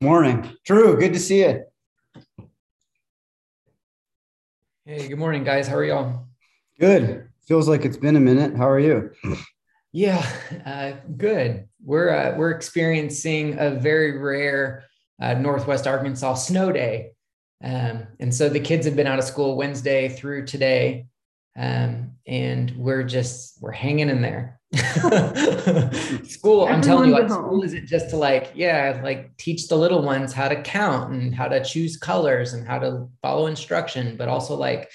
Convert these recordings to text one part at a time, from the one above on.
Morning. Drew, good to see you. Hey, good morning, guys. How are y'all? Good. Feels like it's been a minute. How are you? Yeah, uh, good. We're uh, we're experiencing a very rare uh, Northwest Arkansas snow day, um, and so the kids have been out of school Wednesday through today, um, and we're just we're hanging in there. school, I'm telling you, what, school isn't just to like, yeah, like teach the little ones how to count and how to choose colors and how to follow instruction, but also like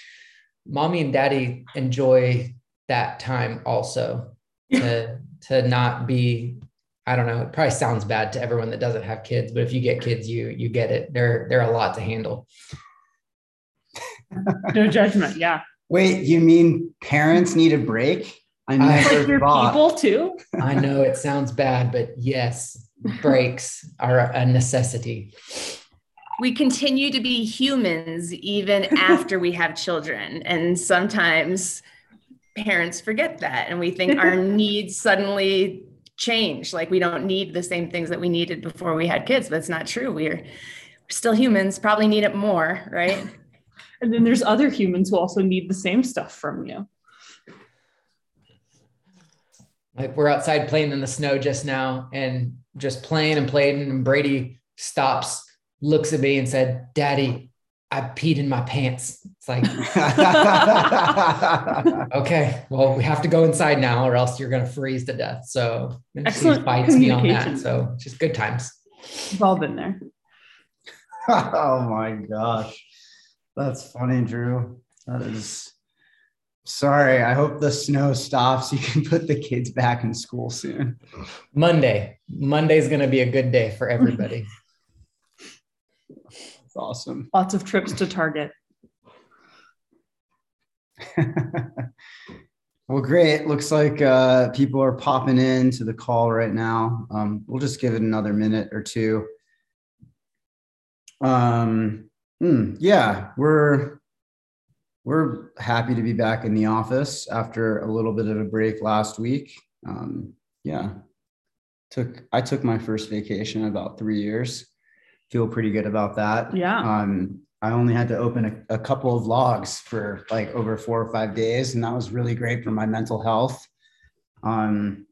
mommy and daddy enjoy that time also to to not be I don't know, it probably sounds bad to everyone that doesn't have kids, but if you get kids, you you get it. They're they're a lot to handle. no judgment. Yeah. Wait, you mean parents need a break? I never like your thought. people too. I know it sounds bad, but yes, breaks are a necessity. We continue to be humans even after we have children. And sometimes parents forget that. And we think our needs suddenly change. Like we don't need the same things that we needed before we had kids. But it's not true. We're, we're still humans, probably need it more, right? And then there's other humans who also need the same stuff from you. Like we're outside playing in the snow just now and just playing and playing. And Brady stops, looks at me and said, Daddy, I peed in my pants. It's like, okay, well, we have to go inside now or else you're going to freeze to death. So she bites me on that. So just good times. We've all been there. oh my gosh. That's funny, Drew. That is Sorry, I hope the snow stops. You can put the kids back in school soon. Monday. Monday's going to be a good day for everybody. That's awesome. Lots of trips to Target. well, great. Looks like uh, people are popping in to the call right now. Um, we'll just give it another minute or two. Um, hmm, yeah, we're we're happy to be back in the office after a little bit of a break last week. Um, yeah, took I took my first vacation in about three years. Feel pretty good about that. Yeah. Um, I only had to open a, a couple of logs for like over four or five days, and that was really great for my mental health. Um,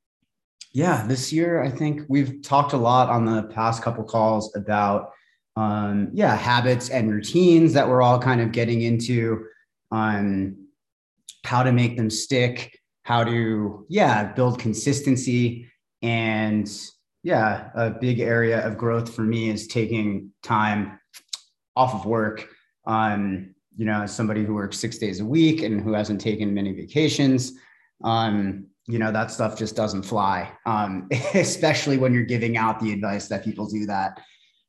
yeah, this year I think we've talked a lot on the past couple calls about um, yeah habits and routines that we're all kind of getting into on how to make them stick, how to, yeah, build consistency. And yeah, a big area of growth for me is taking time off of work. Um, you know, as somebody who works six days a week and who hasn't taken many vacations, um, you know, that stuff just doesn't fly, um, especially when you're giving out the advice that people do that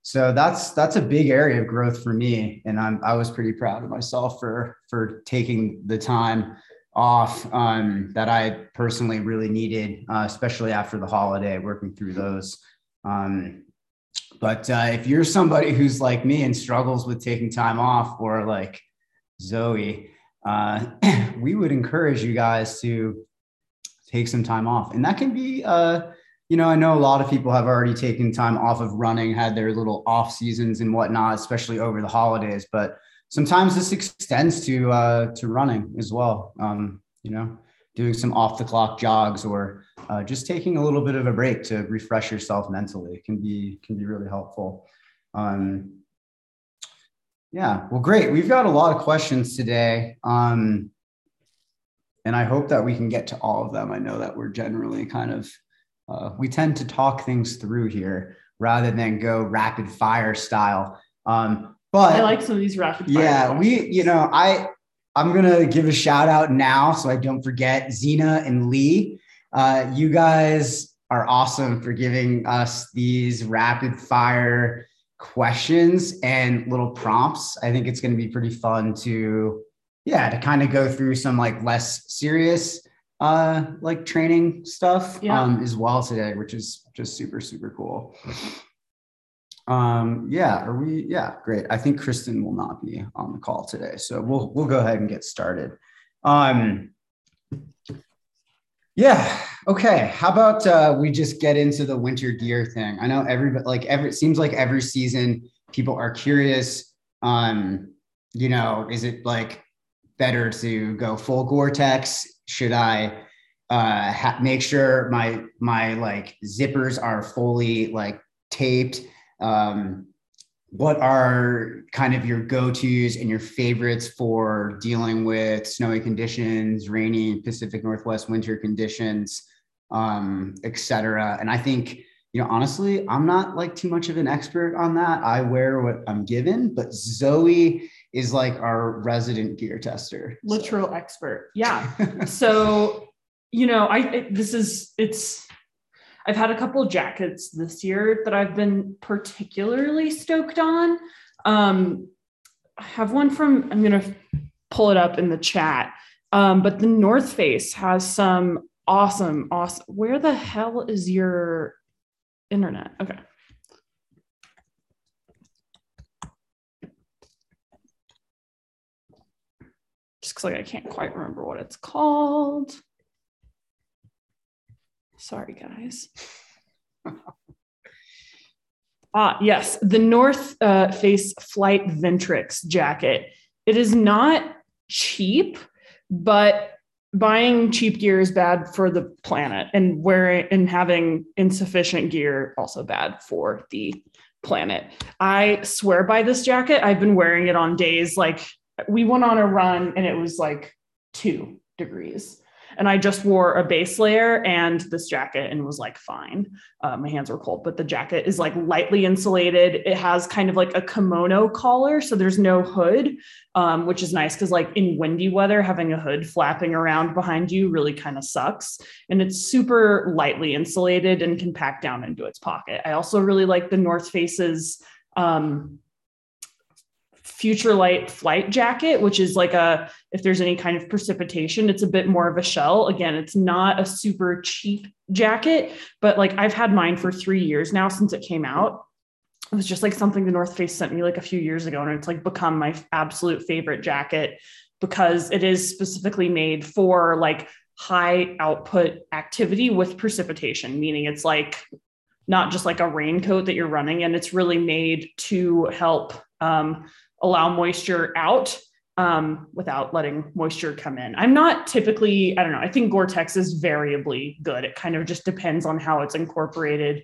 so that's that's a big area of growth for me and i'm i was pretty proud of myself for for taking the time off um, that i personally really needed uh, especially after the holiday working through those. Um, but uh, if you're somebody who's like me and struggles with taking time off or like zoe uh, we would encourage you guys to take some time off. And that can be uh, you know, I know a lot of people have already taken time off of running, had their little off seasons and whatnot, especially over the holidays. But sometimes this extends to uh, to running as well. Um, you know, doing some off the clock jogs or uh, just taking a little bit of a break to refresh yourself mentally can be can be really helpful. Um, yeah, well, great. We've got a lot of questions today. Um, and I hope that we can get to all of them. I know that we're generally kind of uh, we tend to talk things through here rather than go rapid fire style. Um, but I like some of these rapid fire. Yeah, we, you know, I I'm gonna give a shout out now so I don't forget Zena and Lee. Uh, you guys are awesome for giving us these rapid fire questions and little prompts. I think it's going to be pretty fun to, yeah, to kind of go through some like less serious uh, like training stuff yeah. um, as well today, which is just super, super cool. Um, yeah, are we? Yeah, great. I think Kristen will not be on the call today, so we'll we'll go ahead and get started. Um, Yeah. Okay. How about uh, we just get into the winter gear thing? I know everybody like every it seems like every season people are curious. Um, you know, is it like better to go full Gore-Tex? Should I uh, ha- make sure my my like zippers are fully like taped? Um, what are kind of your go-tos and your favorites for dealing with snowy conditions, rainy Pacific Northwest winter conditions, um, et cetera? And I think, you know, honestly, I'm not like too much of an expert on that. I wear what I'm given, but Zoe is like our resident gear tester. Literal so. expert. Yeah. so, you know, I it, this is it's I've had a couple of jackets this year that I've been particularly stoked on. Um, I have one from, I'm going to pull it up in the chat. Um, but the North Face has some awesome, awesome. Where the hell is your internet? Okay. Just because like I can't quite remember what it's called. Sorry, guys. ah, yes, the North uh, Face Flight Ventrix jacket. It is not cheap, but buying cheap gear is bad for the planet, and wearing and having insufficient gear also bad for the planet. I swear by this jacket. I've been wearing it on days like we went on a run and it was like two degrees and I just wore a base layer and this jacket and was like fine. Uh, my hands were cold, but the jacket is like lightly insulated. It has kind of like a kimono collar, so there's no hood, um, which is nice because like in windy weather, having a hood flapping around behind you really kind of sucks. And it's super lightly insulated and can pack down into its pocket. I also really like the North Face's um, Futurelight flight jacket, which is like a, if there's any kind of precipitation, it's a bit more of a shell. Again, it's not a super cheap jacket, but like I've had mine for three years now since it came out. It was just like something the North Face sent me like a few years ago, and it's like become my absolute favorite jacket because it is specifically made for like high output activity with precipitation, meaning it's like not just like a raincoat that you're running and it's really made to help um, allow moisture out um, without letting moisture come in. I'm not typically, I don't know, I think Gore Tex is variably good. It kind of just depends on how it's incorporated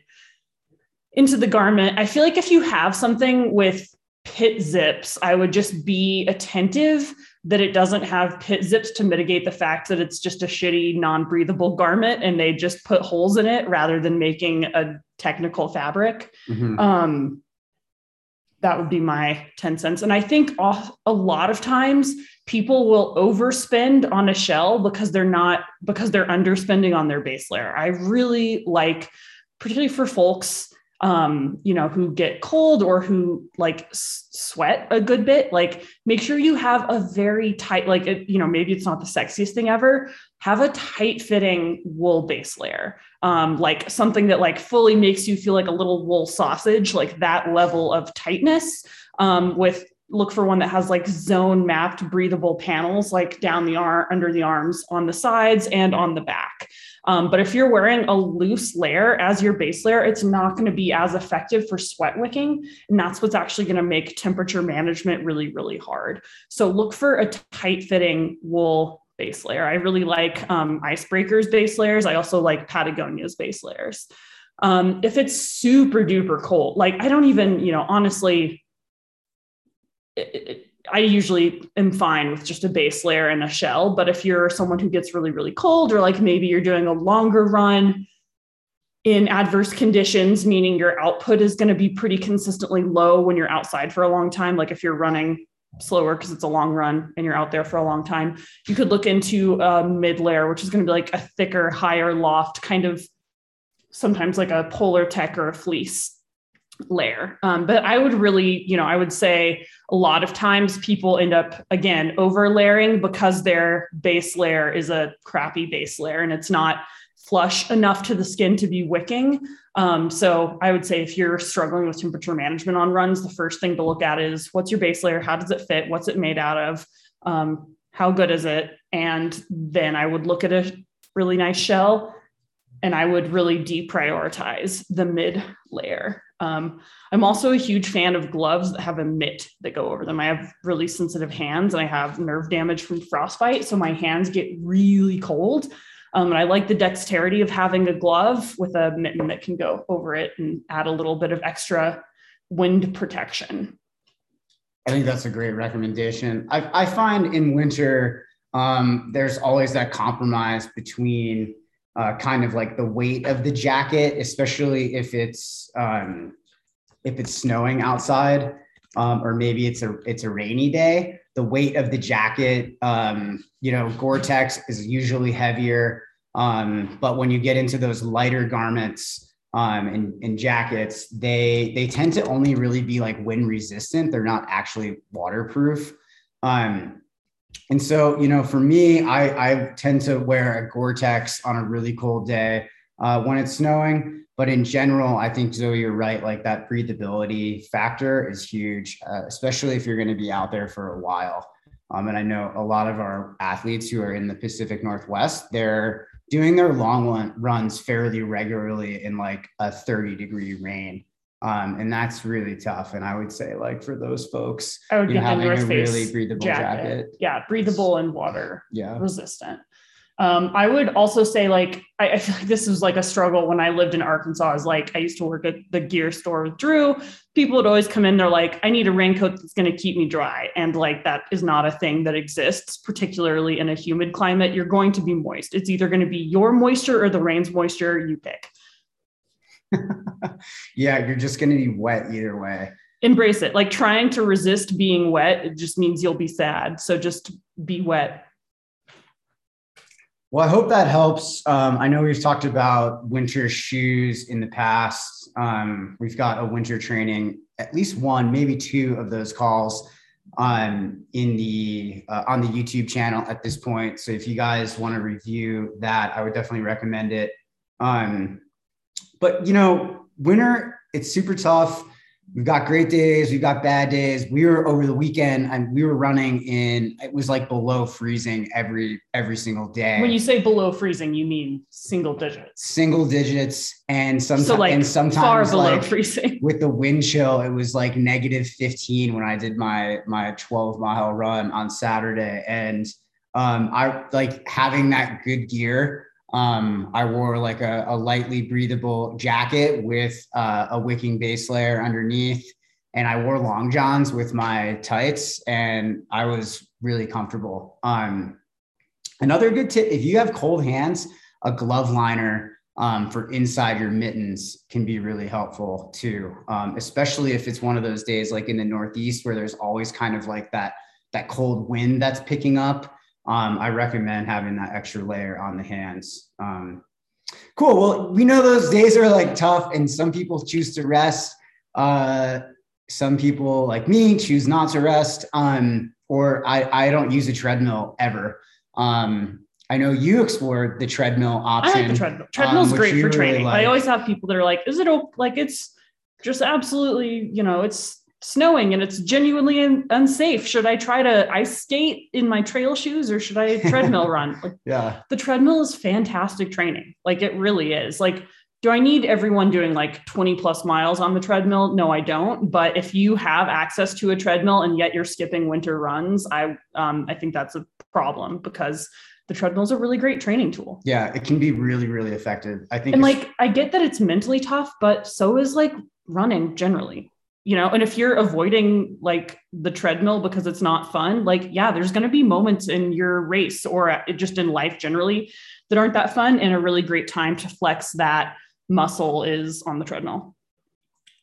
into the garment. I feel like if you have something with pit zips, I would just be attentive that it doesn't have pit zips to mitigate the fact that it's just a shitty, non breathable garment and they just put holes in it rather than making a technical fabric. Mm-hmm. Um, that would be my 10 cents. And I think a lot of times people will overspend on a shell because they're not, because they're underspending on their base layer. I really like, particularly for folks um, you know, who get cold or who like sweat a good bit, like make sure you have a very tight, like, it, you know, maybe it's not the sexiest thing ever. Have a tight fitting wool base layer, um, like something that like fully makes you feel like a little wool sausage, like that level of tightness um, with look for one that has like zone mapped breathable panels like down the arm under the arms on the sides and on the back. Um, but if you're wearing a loose layer as your base layer it's not going to be as effective for sweat wicking and that's what's actually going to make temperature management really really hard. So look for a tight fitting wool base layer i really like um, icebreakers base layers i also like patagonia's base layers um, if it's super duper cold like i don't even you know honestly it, I usually am fine with just a base layer and a shell. But if you're someone who gets really, really cold, or like maybe you're doing a longer run in adverse conditions, meaning your output is going to be pretty consistently low when you're outside for a long time, like if you're running slower because it's a long run and you're out there for a long time, you could look into a mid layer, which is going to be like a thicker, higher loft kind of sometimes like a Polartec or a fleece layer. Um, but I would really, you know, I would say a lot of times people end up again over layering because their base layer is a crappy base layer and it's not flush enough to the skin to be wicking. Um, so I would say if you're struggling with temperature management on runs, the first thing to look at is what's your base layer? How does it fit? What's it made out of? Um, how good is it? And then I would look at a really nice shell. And I would really deprioritize the mid layer. Um, I'm also a huge fan of gloves that have a mitt that go over them. I have really sensitive hands and I have nerve damage from frostbite. So my hands get really cold. Um, and I like the dexterity of having a glove with a mitten that can go over it and add a little bit of extra wind protection. I think that's a great recommendation. I, I find in winter, um, there's always that compromise between uh, kind of like the weight of the jacket, especially if it's um, if it's snowing outside, um, or maybe it's a it's a rainy day. The weight of the jacket, um, you know, Gore-Tex is usually heavier, um, but when you get into those lighter garments, um, and, and jackets, they they tend to only really be like wind resistant. They're not actually waterproof. Um, and so, you know, for me, I, I tend to wear a Gore-Tex on a really cold day uh, when it's snowing. But in general, I think Zoe, you're right. Like that breathability factor is huge, uh, especially if you're going to be out there for a while. Um, and I know a lot of our athletes who are in the Pacific Northwest, they're doing their long runs fairly regularly in like a 30 degree rain. Um, and that's really tough. And I would say, like for those folks, I would you know, having a really breathable jacket. jacket. Yeah, breathable and water Yeah. resistant. Um, I would also say, like, I, I feel like this was like a struggle when I lived in Arkansas. Is like I used to work at the gear store with Drew. People would always come in, they're like, I need a raincoat that's going to keep me dry. And like, that is not a thing that exists, particularly in a humid climate. You're going to be moist. It's either going to be your moisture or the rain's moisture. You pick. yeah, you're just going to be wet either way. Embrace it. Like, trying to resist being wet, it just means you'll be sad. So just be wet. Well, I hope that helps. Um, I know we've talked about winter shoes in the past. Um, we've got a winter training, at least one, maybe two of those calls um, in the uh, on the YouTube channel at this point. So if you guys want to review that, I would definitely recommend it. Um, but you know, winter it's super tough. We've got great days, we've got bad days. We were over the weekend and we were running in it was like below freezing every every single day. When you say below freezing, you mean single digits. single digits and sometimes So like and far below like freezing. with the wind chill it was like negative 15 when i did my my 12 mile run on saturday and um i like having that good gear um i wore like a, a lightly breathable jacket with uh, a wicking base layer underneath and i wore long johns with my tights and i was really comfortable um another good tip if you have cold hands a glove liner um, for inside your mittens can be really helpful too, um, especially if it's one of those days like in the Northeast where there's always kind of like that that cold wind that's picking up. Um, I recommend having that extra layer on the hands. Um, cool. Well, we know those days are like tough, and some people choose to rest. Uh, some people, like me, choose not to rest. Um, or I, I don't use a treadmill ever. Um, I know you explored the treadmill option. I like the treadmill. Treadmill's um, great for really training. I always have people that are like, is it op- like it's just absolutely, you know, it's snowing and it's genuinely un- unsafe. Should I try to ice skate in my trail shoes or should I treadmill run? Like Yeah. the treadmill is fantastic training. Like it really is. Like, do I need everyone doing like 20 plus miles on the treadmill? No, I don't. But if you have access to a treadmill and yet you're skipping winter runs, I um, I think that's a problem because the treadmill is a really great training tool. Yeah. It can be really, really effective. I think And like I get that it's mentally tough, but so is like running generally. You know, and if you're avoiding like the treadmill because it's not fun, like yeah, there's going to be moments in your race or just in life generally that aren't that fun and a really great time to flex that muscle is on the treadmill.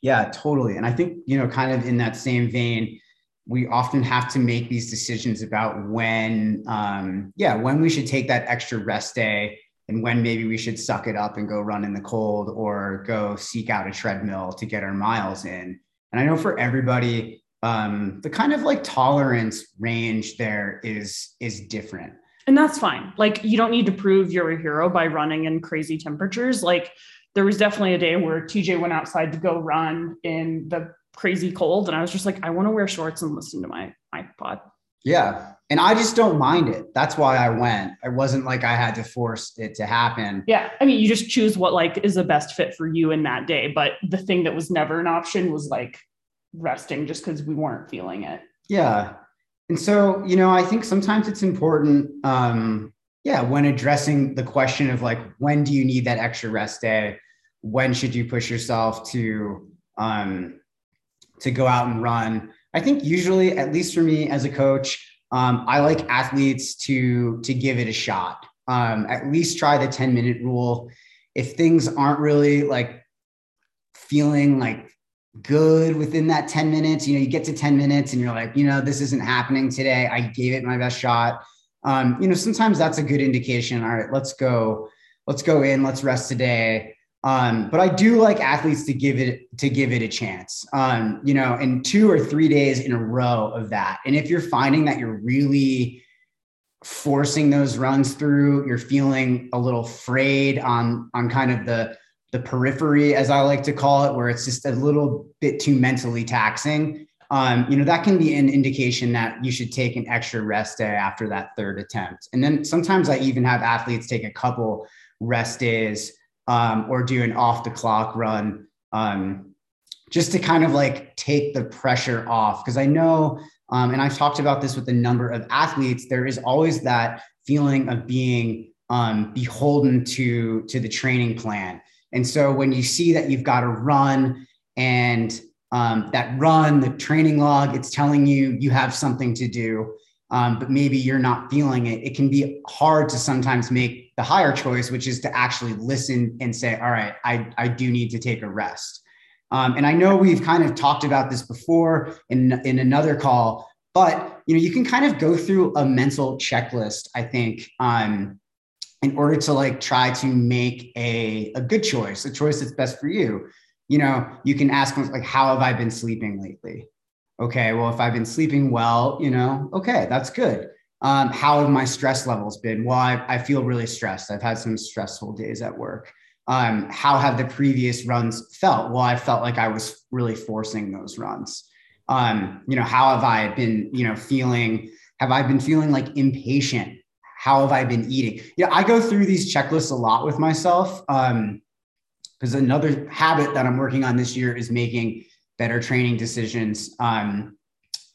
Yeah, totally. And I think, you know, kind of in that same vein, we often have to make these decisions about when, um, yeah, when we should take that extra rest day and when maybe we should suck it up and go run in the cold or go seek out a treadmill to get our miles in. And I know for everybody, um, the kind of like tolerance range there is is different. And that's fine. Like you don't need to prove you're a hero by running in crazy temperatures. Like there was definitely a day where TJ went outside to go run in the crazy cold and I was just like I want to wear shorts and listen to my iPod. Yeah. And I just don't mind it. That's why I went. I wasn't like I had to force it to happen. Yeah. I mean, you just choose what like is the best fit for you in that day. But the thing that was never an option was like resting just because we weren't feeling it. Yeah. And so, you know, I think sometimes it's important, um, yeah, when addressing the question of like, when do you need that extra rest day? When should you push yourself to, um, to go out and run? I think usually, at least for me as a coach, um, I like athletes to to give it a shot. Um, at least try the 10 minute rule. If things aren't really like feeling like good within that 10 minutes, you know, you get to 10 minutes and you're like, you know, this isn't happening today. I gave it my best shot. Um, you know, sometimes that's a good indication. All right, let's go, let's go in, let's rest today. Um, but I do like athletes to give it to give it a chance. Um, you know, in two or three days in a row of that. And if you're finding that you're really forcing those runs through, you're feeling a little frayed on on kind of the the periphery, as I like to call it, where it's just a little bit too mentally taxing. Um, you know, that can be an indication that you should take an extra rest day after that third attempt. And then sometimes I even have athletes take a couple rest days um, or do an off the clock run um, just to kind of like take the pressure off. Because I know, um, and I've talked about this with a number of athletes, there is always that feeling of being um, beholden to to the training plan. And so when you see that you've got to run and um, that run, the training log, it's telling you you have something to do, um, but maybe you're not feeling it. It can be hard to sometimes make the higher choice, which is to actually listen and say, all right, I, I do need to take a rest. Um, and I know we've kind of talked about this before in, in another call, but you know, you can kind of go through a mental checklist, I think, um, in order to like try to make a, a good choice, a choice that's best for you. You know, you can ask like, how have I been sleeping lately? Okay, well, if I've been sleeping well, you know, okay, that's good. Um, how have my stress levels been? Well, I, I feel really stressed. I've had some stressful days at work. Um, how have the previous runs felt? Well, I felt like I was really forcing those runs. Um, you know, how have I been, you know, feeling? Have I been feeling like impatient? how have I been eating? Yeah, I go through these checklists a lot with myself. Um, because another habit that I'm working on this year is making better training decisions. Um,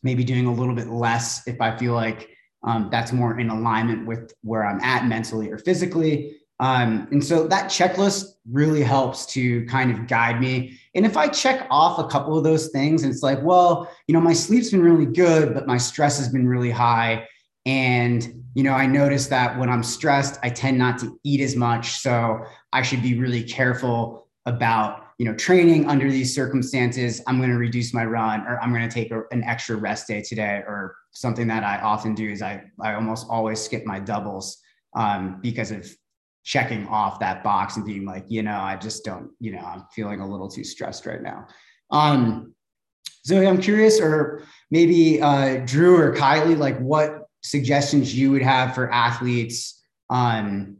maybe doing a little bit less if I feel like um, that's more in alignment with where I'm at mentally or physically. Um, and so that checklist really helps to kind of guide me. And if I check off a couple of those things, and it's like, well, you know, my sleep's been really good, but my stress has been really high. And, you know, I notice that when I'm stressed, I tend not to eat as much. So I should be really careful about, you know, training under these circumstances. I'm going to reduce my run or I'm going to take a, an extra rest day today. Or something that I often do is I, I almost always skip my doubles um, because of checking off that box and being like, you know, I just don't, you know, I'm feeling a little too stressed right now. Um, so I'm curious, or maybe uh, Drew or Kylie, like what suggestions you would have for athletes um,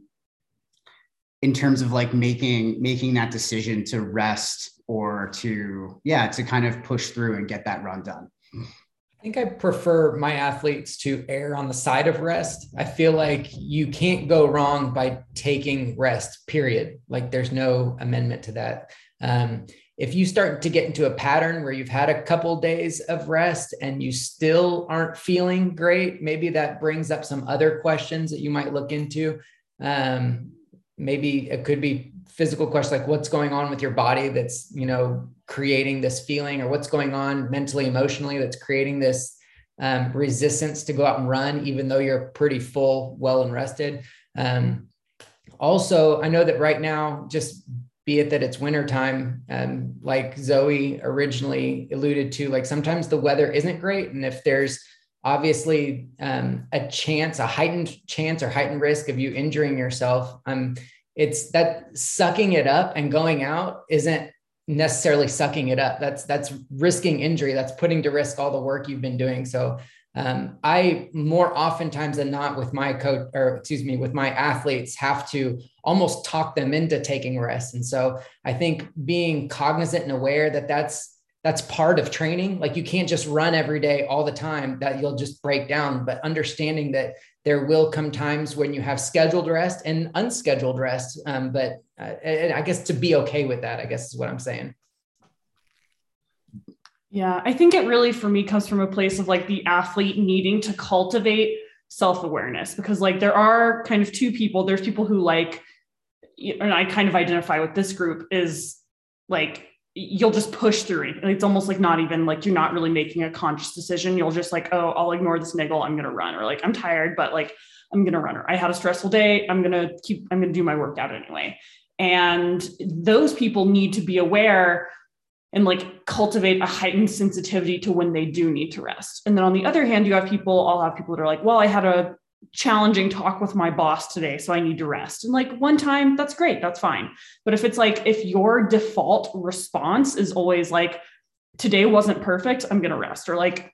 in terms of like making making that decision to rest or to yeah to kind of push through and get that run done I think I prefer my athletes to err on the side of rest. I feel like you can't go wrong by taking rest, period. Like there's no amendment to that. Um, if you start to get into a pattern where you've had a couple days of rest and you still aren't feeling great, maybe that brings up some other questions that you might look into. Um, maybe it could be physical questions like what's going on with your body that's you know creating this feeling, or what's going on mentally, emotionally that's creating this um, resistance to go out and run, even though you're pretty full, well and rested. Um, also, I know that right now, just be it that it's wintertime, um, like Zoe originally alluded to, like sometimes the weather isn't great. And if there's obviously um, a chance, a heightened chance or heightened risk of you injuring yourself, um, it's that sucking it up and going out isn't necessarily sucking it up. That's that's risking injury. That's putting to risk all the work you've been doing. So um, I more oftentimes than not with my coach or excuse me, with my athletes have to almost talk them into taking rest. And so I think being cognizant and aware that that's that's part of training. Like you can't just run every day all the time that you'll just break down, but understanding that there will come times when you have scheduled rest and unscheduled rest. Um, but uh, I guess to be okay with that, I guess is what I'm saying. Yeah, I think it really for me comes from a place of like the athlete needing to cultivate self-awareness because like there are kind of two people there's people who like and I kind of identify with this group is like you'll just push through it. It's almost like not even like you're not really making a conscious decision. You'll just like, oh, I'll ignore this niggle. I'm gonna run, or like I'm tired, but like I'm gonna run. Or I had a stressful day. I'm gonna keep. I'm gonna do my workout anyway. And those people need to be aware and like cultivate a heightened sensitivity to when they do need to rest. And then on the other hand, you have people, I'll have people that are like, well, I had a challenging talk with my boss today, so I need to rest. And like one time, that's great, that's fine. But if it's like, if your default response is always like, today wasn't perfect, I'm going to rest, or like,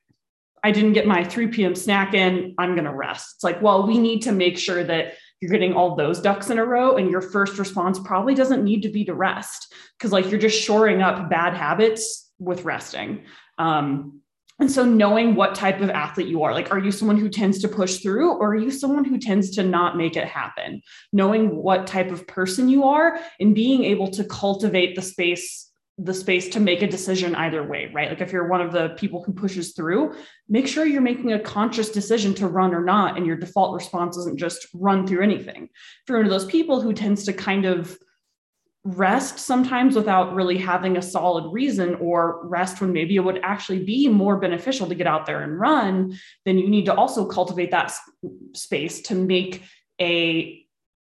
I didn't get my 3 p.m. snack in, I'm going to rest. It's like, well, we need to make sure that you're getting all those ducks in a row and your first response probably doesn't need to be to rest because like you're just shoring up bad habits with resting um, and so knowing what type of athlete you are like are you someone who tends to push through or are you someone who tends to not make it happen knowing what type of person you are and being able to cultivate the space the space to make a decision either way, right? Like if you're one of the people who pushes through, make sure you're making a conscious decision to run or not. And your default response isn't just run through anything. If you're one of those people who tends to kind of rest sometimes without really having a solid reason or rest when maybe it would actually be more beneficial to get out there and run, then you need to also cultivate that space to make a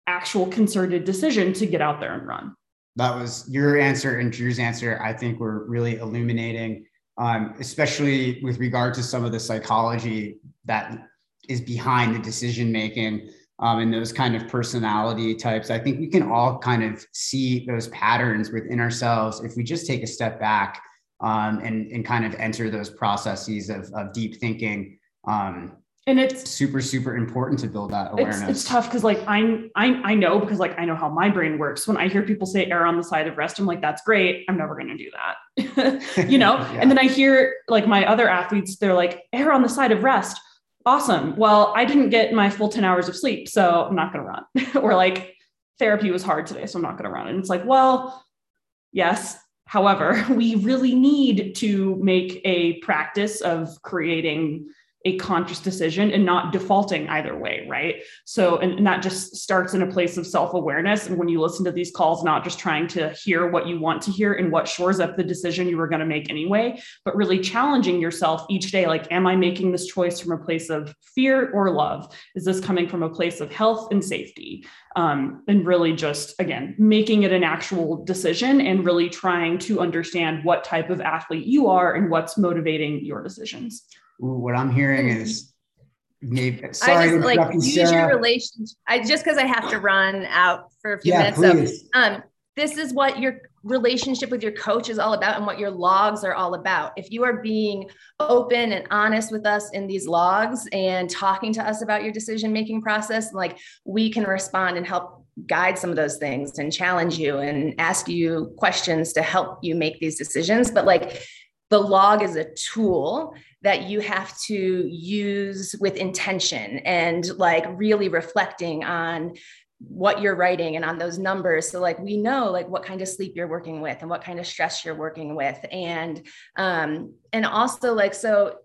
actual concerted decision to get out there and run that was your answer and Drew's answer. I think were really illuminating, um, especially with regard to some of the psychology that is behind the decision making um, and those kind of personality types. I think we can all kind of see those patterns within ourselves if we just take a step back um, and, and kind of enter those processes of, of deep thinking um, and it's super super important to build that awareness it's, it's tough because like I'm, i i know because like i know how my brain works. When i hear people say err on the side of rest i'm like that's great. I'm never going to do that. You know? Yeah. and then i hear like my other athletes they're like err on the side of rest awesome. Well i didn't get my full 10 hours of sleep so i'm not going to run. Or like therapy was hard today so i'm not going to run. And it's like well yes. However we really need to make a practice of creating a conscious decision and not defaulting either way right? So and, and, that just starts in a place of self-awareness. And when you listen to these calls not just trying to hear what you want to hear and what shores up the decision you were going to make anyway but really challenging yourself each day like am i making this choice from a place of fear or love? Is this coming from a place of health and safety? Um, and really just again making it an actual decision and really trying to understand what type of athlete you are and what's motivating your decisions what I'm hearing is maybe sorry I just like use Sarah. your relationship. I just because I have to run out for a few yeah, minutes. So um this is what your relationship with your coach is all about and what your logs are all about. If you are being open and honest with us in these logs and talking to us about your decision making process, like we can respond and help guide some of those things and challenge you and ask you questions to help you make these decisions. But like the log is a tool that you have to use with intention and like really reflecting on what you're writing and on those numbers. So like we know like what kind of sleep you're working with and what kind of stress you're working with. And um and also like so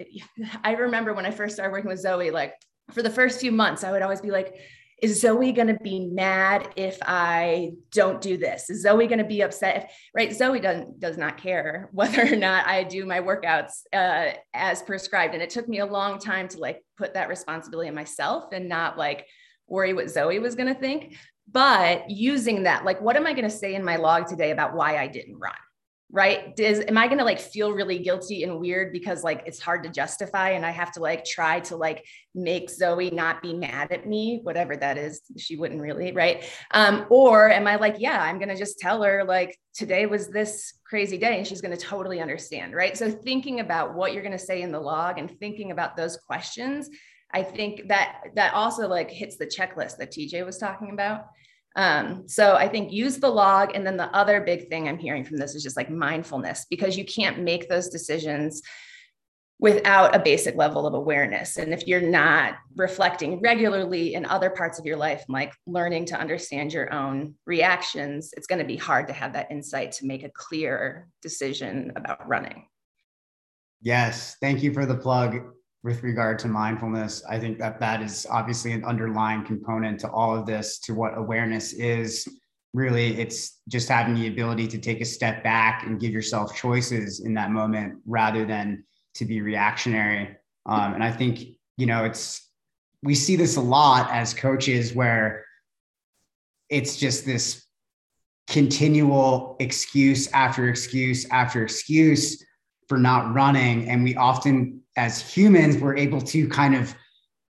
i remember when i first started working with zoe like for the first few months i would always be like is Zoe going to be mad if I don't do this? Is Zoe going to be upset? If, right. Zoe doesn't, does not care whether or not I do my workouts uh, as prescribed. And it took me a long time to like put that responsibility on myself and not like worry what Zoe was going to think. But using that, like, what am I going to say in my log today about why I didn't run? Right? Does am i going to like feel really guilty and weird because like it's hard to justify and i have to like try to like make zoe not be mad at me whatever that is she wouldn't really right? Um or am i like yeah i'm going to just tell her like today was this crazy day and she's going to totally understand right? So thinking about what you're going to say in the log and thinking about those questions i think that that also like hits the checklist that tj was talking about Um, so I think use the log. And then the other big thing I'm hearing from this is just like mindfulness, because you can't make those decisions without a basic level of awareness. And if you're not reflecting regularly in other parts of your life, like learning to understand your own reactions, it's going to be hard to have that insight to make a clear decision about running. Yes, thank you for the plug with regard to mindfulness. I think that that is obviously an underlying component to all of this, to what awareness is. Really, it's just having the ability to take a step back and give yourself choices in that moment rather than to be reactionary. Um, and I think, you know, it's, we see this a lot as coaches where it's just this continual excuse after excuse after excuse for not running. And we often, as humans, we're able to kind of,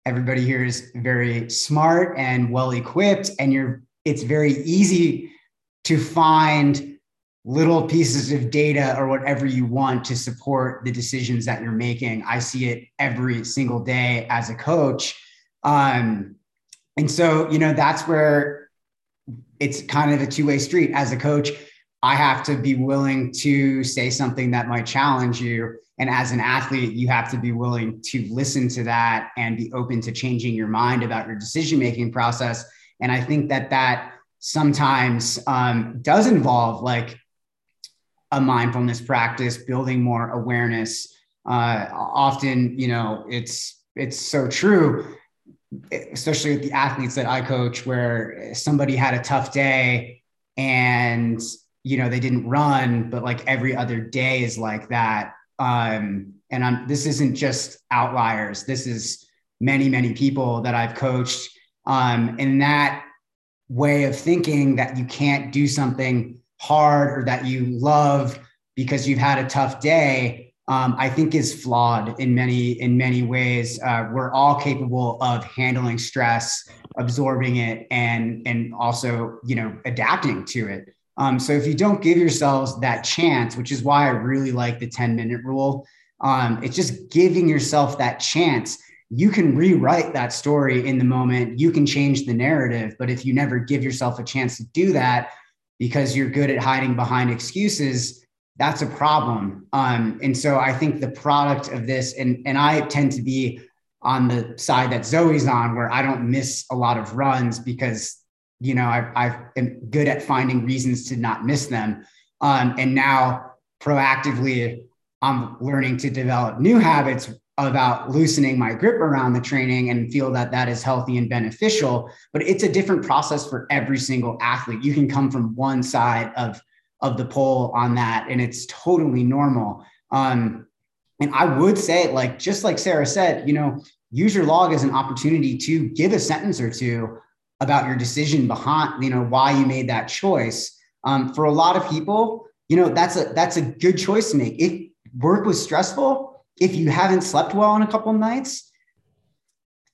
everybody here is very smart and well equipped, and you're, it's very easy to find little pieces of data or whatever you want to support the decisions that you're making. I see it every single day as a coach. Um, and so, you know, that's where it's kind of a two way street. As a coach, I have to be willing to say something that might challenge you. And as an athlete, you have to be willing to listen to that and be open to changing your mind about your decision making process. And I think that that sometimes um, does involve like a mindfulness practice, building more awareness. Uh, often, you know, it's it's so true, especially with the athletes that I coach, where somebody had a tough day and you know they didn't run, but like every other day is like that. Um, and I'm this isn't just outliers. This is many many people that I've coached. Um, and that way of thinking that you can't do something hard or that you love because you've had a tough day um, i think is flawed in many in many ways uh, we're all capable of handling stress absorbing it and and also you know adapting to it um, so if you don't give yourselves that chance which is why i really like the 10 minute rule um, it's just giving yourself that chance you can rewrite that story in the moment you can change the narrative but if you never give yourself a chance to do that because you're good at hiding behind excuses, that's a problem. Um, and so I think the product of this, and and I tend to be on the side that Zoe's on, where I don't miss a lot of runs because you know I I am good at finding reasons to not miss them. Um, and now proactively, I'm learning to develop new habits about loosening my grip around the training and feel that that is healthy and beneficial. But it's a different process for every single athlete. You can come from one side of of the pole on that and it's totally normal. Um and i would say like just like sarah said you know use your log as an opportunity to give a sentence or two about your decision behind you know why you made that choice um, for a lot of people you know that's a that's a good choice to make if work was stressful if you haven't slept well in a couple nights,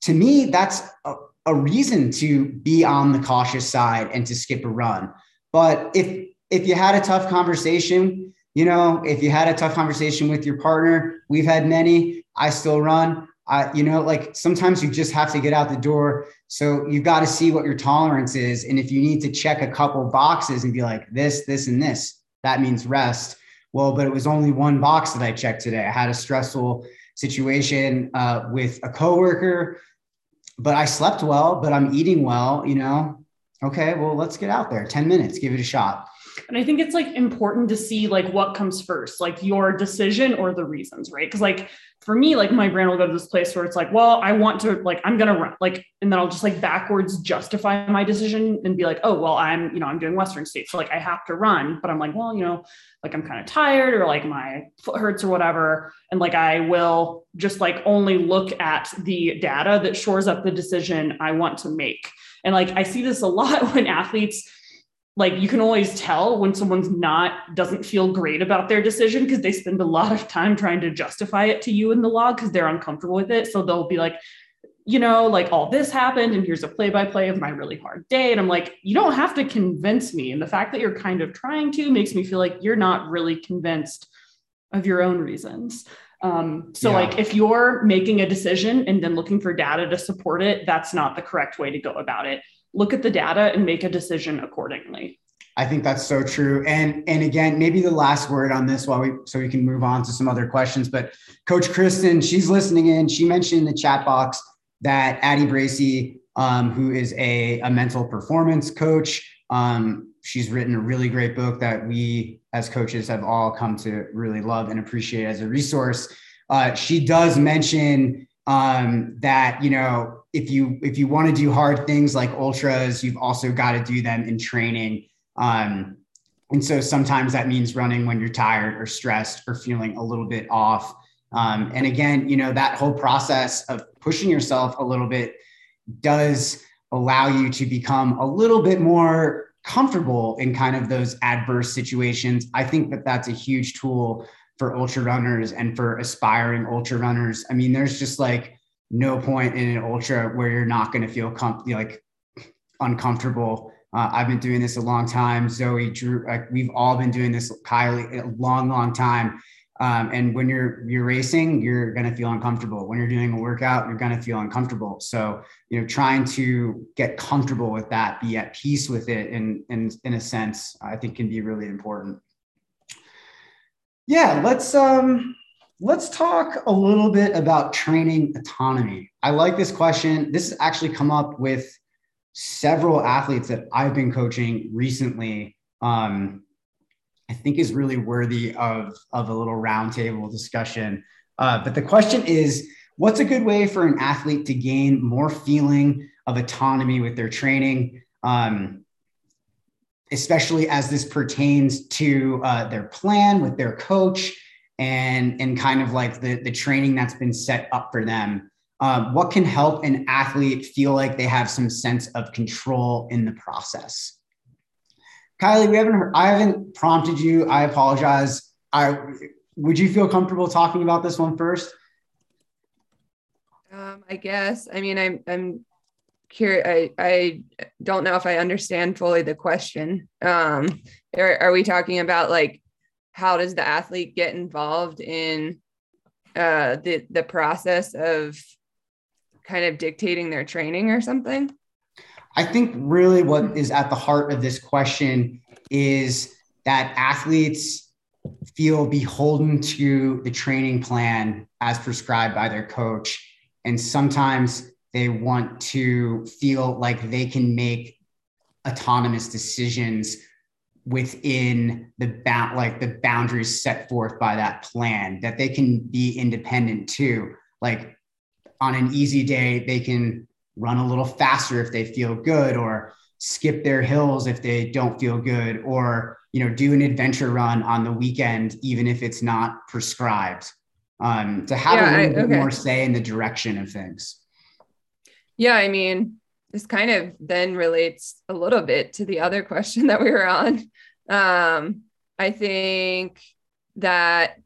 to me, that's a, a reason to be on the cautious side and to skip a run. But if if you had a tough conversation, you know, if you had a tough conversation with your partner, we've had many. I still run. I, you know, like sometimes you just have to get out the door. So you've got to see what your tolerance is. And if you need to check a couple boxes and be like this, this, and this, that means rest well, but it was only one box that I checked today. I had a stressful situation uh, with a coworker, but I slept well, but I'm eating well, you know. Okay, well, let's get out there. 10 minutes, give it a shot. And I think it's like important to see like what comes first, like your decision or the reasons, right? Because like for me, like my brain will go to this place where it's like, well, I want to like I'm gonna run, like, and then I'll just like backwards justify my decision and be like, oh, well, I'm, you know, I'm doing Western states. So like I have to run, but I'm like, well, you know, like I'm kind of tired or like my foot hurts or whatever. And like I will just like only look at the data that shores up the decision I want to make. And like I see this a lot when athletes like you can always tell when someone's not doesn't feel great about their decision because they spend a lot of time trying to justify it to you in the log because they're uncomfortable with it. So they'll be like you know like all this happened and here's a play by play of my really hard day. And i'm like you don't have to convince me. And the fact that you're kind of trying to makes me feel like you're not really convinced of your own reasons. Um, so yeah. like if you're making a decision and then looking for data to support it that's not the correct way to go about it look at the data and make a decision accordingly. I think that's so true. And and again, maybe the last word on this while we so we can move on to some other questions. But Coach Kristen, she's listening in. She mentioned in the chat box that Addie Bracy, um, who is a, a mental performance coach, um, she's written a really great book that we as coaches have all come to really love and appreciate as a resource. Uh, she does mention um, that you know if you if you want to do hard things like ultras, you've also got to do them in training. Um, and so sometimes that means running when you're tired or stressed or feeling a little bit off. Um, and again, you know, that whole process of pushing yourself a little bit does allow you to become a little bit more comfortable in kind of those adverse situations. I think that that's a huge tool for ultra runners and for aspiring ultra runners. I mean, there's just like no point in an ultra where you're not going to feel com- like uncomfortable uh, I've been doing this a long time. Zoe, Drew, like we've all been doing this, Kylie, a long, long time. Um, and when you're you're racing, you're gonna feel uncomfortable. When you're doing a workout, you're gonna feel uncomfortable. So you know, trying to get comfortable with that, be at peace with it, and in, in, in a sense, I think can be really important. Yeah, let's um let's talk a little bit about training autonomy. I like this question. This has actually come up with several athletes that I've been coaching recently, um, I think is really worthy of, of a little roundtable discussion. Uh, but the question is what's a good way for an athlete to gain more feeling of autonomy with their training? Um, especially as this pertains to uh, their plan with their coach and and kind of like the the training that's been set up for them um, what can help an athlete feel like they have some sense of control in the process? Kylie, we haven't heard, I haven't prompted you. I apologize. I would you feel comfortable talking about this one first? Um, I guess. I mean, I'm I'm curious. I I don't know if I understand fully the question. Um, are, are we talking about like how does the athlete get involved in uh, the the process of kind of dictating their training or something? I think really what is at the heart of this question is that athletes feel beholden to the training plan as prescribed by their coach. And sometimes they want to feel like they can make autonomous decisions within the bound like the boundaries set forth by that plan that they can be independent too. Like on an easy day, they can run a little faster if they feel good or skip their hills if they don't feel good or you know do an adventure run on the weekend even if it's not prescribed. Um, to have yeah, a little I, bit okay. more say in the direction of things? Yeah i mean this kind of then relates a little bit to the other question that we were on. Um, i think that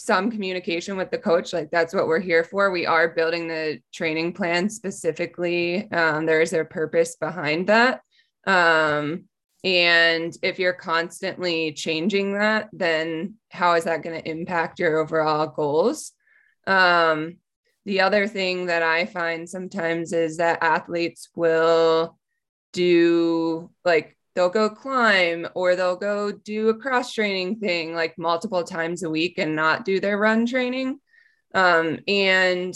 some communication with the coach like that's what we're here for. We are building the training plan specifically. Um, there is a purpose behind that. Um, and if you're constantly changing that then how is that going to impact your overall goals? Um, the other thing that i find sometimes is that athletes will do like they'll go climb or they'll go do a cross training thing like multiple times a week and not do their run training um, and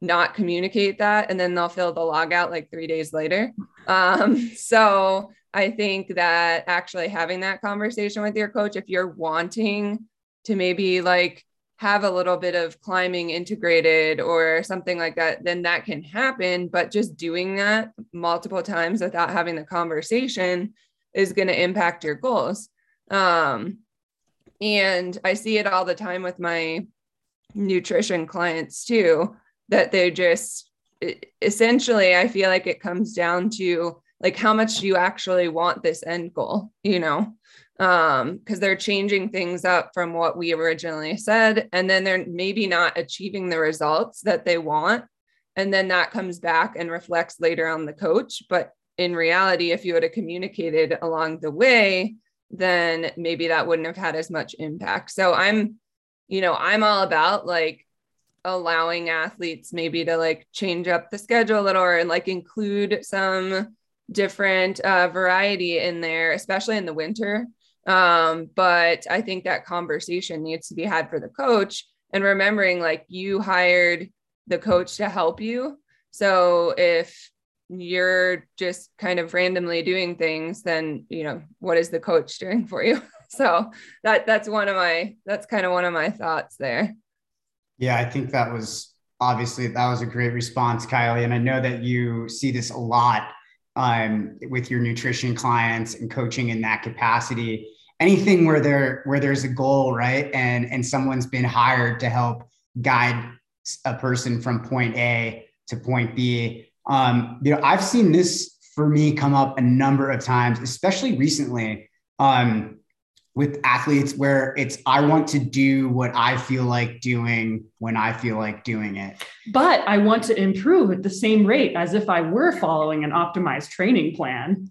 not communicate that and then they'll fill the log out like three days later. Um, so i think that actually having that conversation with your coach if you're wanting to maybe like have a little bit of climbing integrated or something like that, then that can happen. But just doing that multiple times without having the conversation is going to impact your goals. Um, and I see it all the time with my nutrition clients too, that they just essentially, I feel like it comes down to like how much do you actually want this end goal, you know? Um because they're changing things up from what we originally said and then they're maybe not achieving the results that they want. And then that comes back and reflects later on the coach. But in reality if you had communicated along the way then maybe that wouldn't have had as much impact. So i'm you know i'm all about like allowing athletes maybe to like change up the schedule a little or like include some different uh, variety in there, especially in the winter. Um, but I think that conversation needs to be had for the coach and remembering like you hired the coach to help you. So if you're just kind of randomly doing things, then you know what is the coach doing for you? So that that's one of my that's kind of one of my thoughts there. Yeah, I think that was obviously that was a great response, Kylie, and I know that you see this a lot um, with your nutrition clients and coaching in that capacity. Anything where there where there's a goal, right, and and someone's been hired to help guide a person from point A to point B. Um, you know, I've seen this for me come up a number of times, especially recently um, with athletes, where it's I want to do what I feel like doing when I feel like doing it. But I want to improve at the same rate as if I were following an optimized training plan.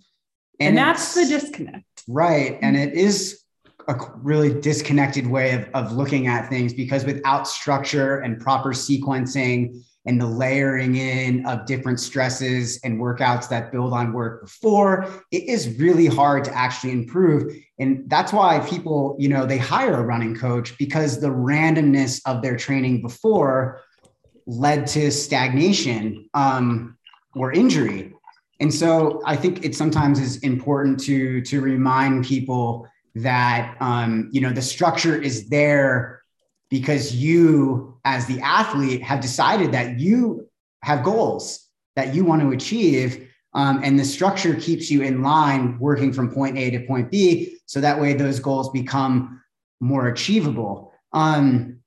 And, and that's the disconnect. Right. And it is a really disconnected way of, of looking at things because without structure and proper sequencing and the layering in of different stresses and workouts that build on work before it is really hard to actually improve. And that's why people you know they hire a running coach because the randomness of their training before led to stagnation um, or injury and so i think it sometimes is important to to remind people that um, you know the structure is there because you as the athlete have decided that you have goals that you want to achieve um, and the structure keeps you in line working from point a to point b so that way those goals become more achievable. Um,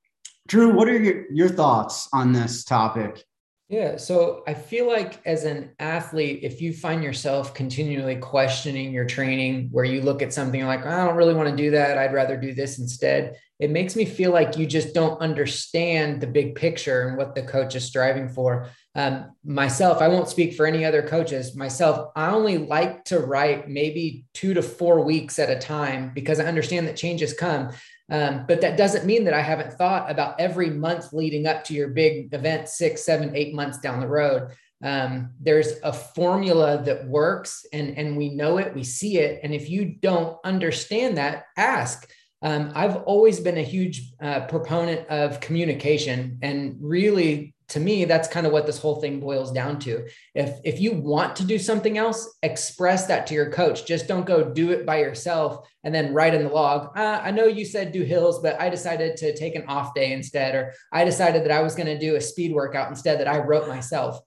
drew what are your, your thoughts on this topic yeah. So I feel like as an athlete, if you find yourself continually questioning your training, where you look at something like, I don't really want to do that. I'd rather do this instead. It makes me feel like you just don't understand the big picture and what the coach is striving for. Um, myself, I won't speak for any other coaches. Myself, I only like to write maybe two to four weeks at a time because I understand that changes come. Um, but that doesn't mean that I haven't thought about every month leading up to your big event, six, seven, eight months down the road. Um, there's a formula that works and, and we know it, we see it. And if you don't understand that, ask. Um, I've always been a huge uh, proponent of communication and really to me that's kind of what this whole thing boils down to. If if you want to do something else express that to your coach. Just don't go do it by yourself and then write in the log uh, i know you said do hills but i decided to take an off day instead or i decided that i was going to do a speed workout instead that i wrote myself.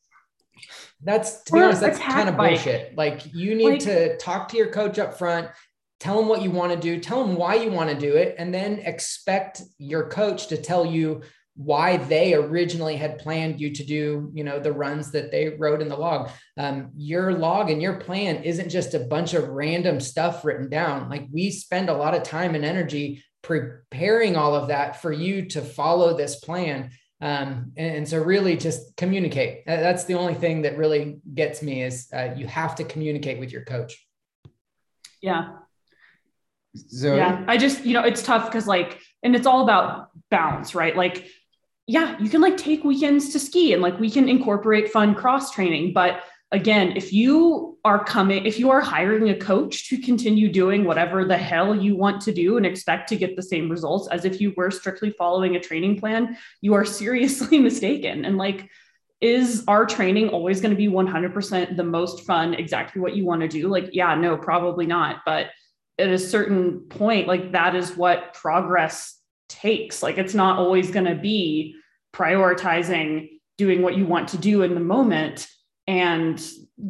That's to be honest that's kind of bullshit. Like you need like, to talk to your coach up front tell them what you want to do tell them why you want to do it and then expect your coach to tell you why they originally had planned you to do you know the runs that they wrote in the log. Um, your log and your plan isn't just a bunch of random stuff written down. Like we spend a lot of time and energy preparing all of that for you to follow this plan. Um, and, and, so really just communicate. That's the only thing that really gets me is uh, you have to communicate with your coach. Yeah. So yeah. I just you know it's tough because like and it's all about balance right? Like yeah, you can like take weekends to ski and like we can incorporate fun cross training. But again, if you are coming, if you are hiring a coach to continue doing whatever the hell you want to do and expect to get the same results as if you were strictly following a training plan, you are seriously mistaken. And like, is our training always going to be 100% the most fun, exactly what you want to do? Like, yeah, no, probably not. But at a certain point, like that is what progress takes. Like it's not always going to be prioritizing doing what you want to do in the moment and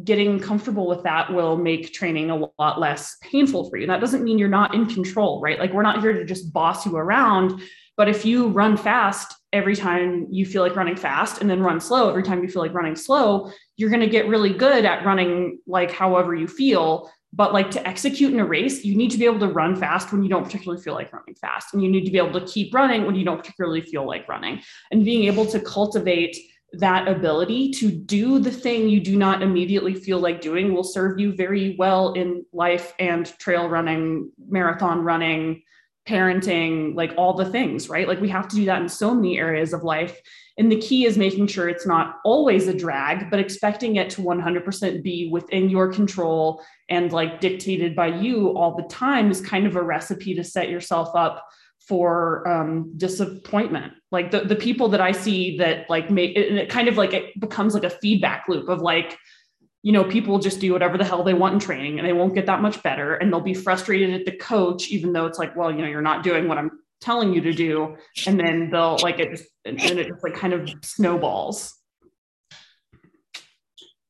getting comfortable with that will make training a lot less painful for you. That doesn't mean you're not in control, right? Like we're not here to just boss you around, but if you run fast every time you feel like running fast and then run slow every time you feel like running slow, you're going to get really good at running like however you feel but like to execute in a race, you need to be able to run fast when you don't particularly feel like running fast. And you need to be able to keep running when you don't particularly feel like running. And being able to cultivate that ability to do the thing you do not immediately feel like doing will serve you very well in life and trail running, marathon running, parenting, like all the things, right? Like we have to do that in so many areas of life. And the key is making sure it's not always a drag, but expecting it to 100% be within your control and like dictated by you all the time is kind of a recipe to set yourself up for um, disappointment. Like the, the people that I see that like make it, it kind of like it becomes like a feedback loop of like, you know, people just do whatever the hell they want in training and they won't get that much better. And they'll be frustrated at the coach, even though it's like, well, you know, you're not doing what I'm telling you to do. And then they'll like it just, and it just like kind of snowballs.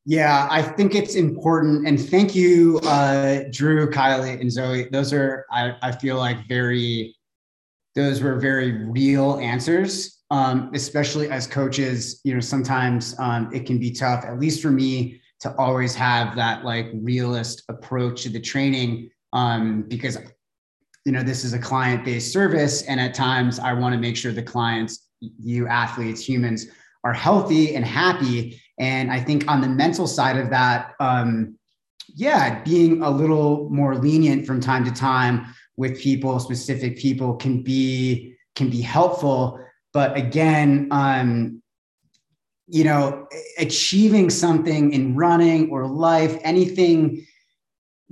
Yeah, I think it's important. And thank you, uh, Drew, Kylie, and Zoe. Those are, I, I feel like, very, those were very real answers, um, especially as coaches. You know, sometimes um, it can be tough, at least for me, to always have that like realist approach to the training um, because you know this is a client-based service and at times i want to make sure the clients you athletes humans are healthy and happy. And i think on the mental side of that um, yeah being a little more lenient from time to time with people specific people can be can be helpful. But again um, you know, achieving something in running or life, anything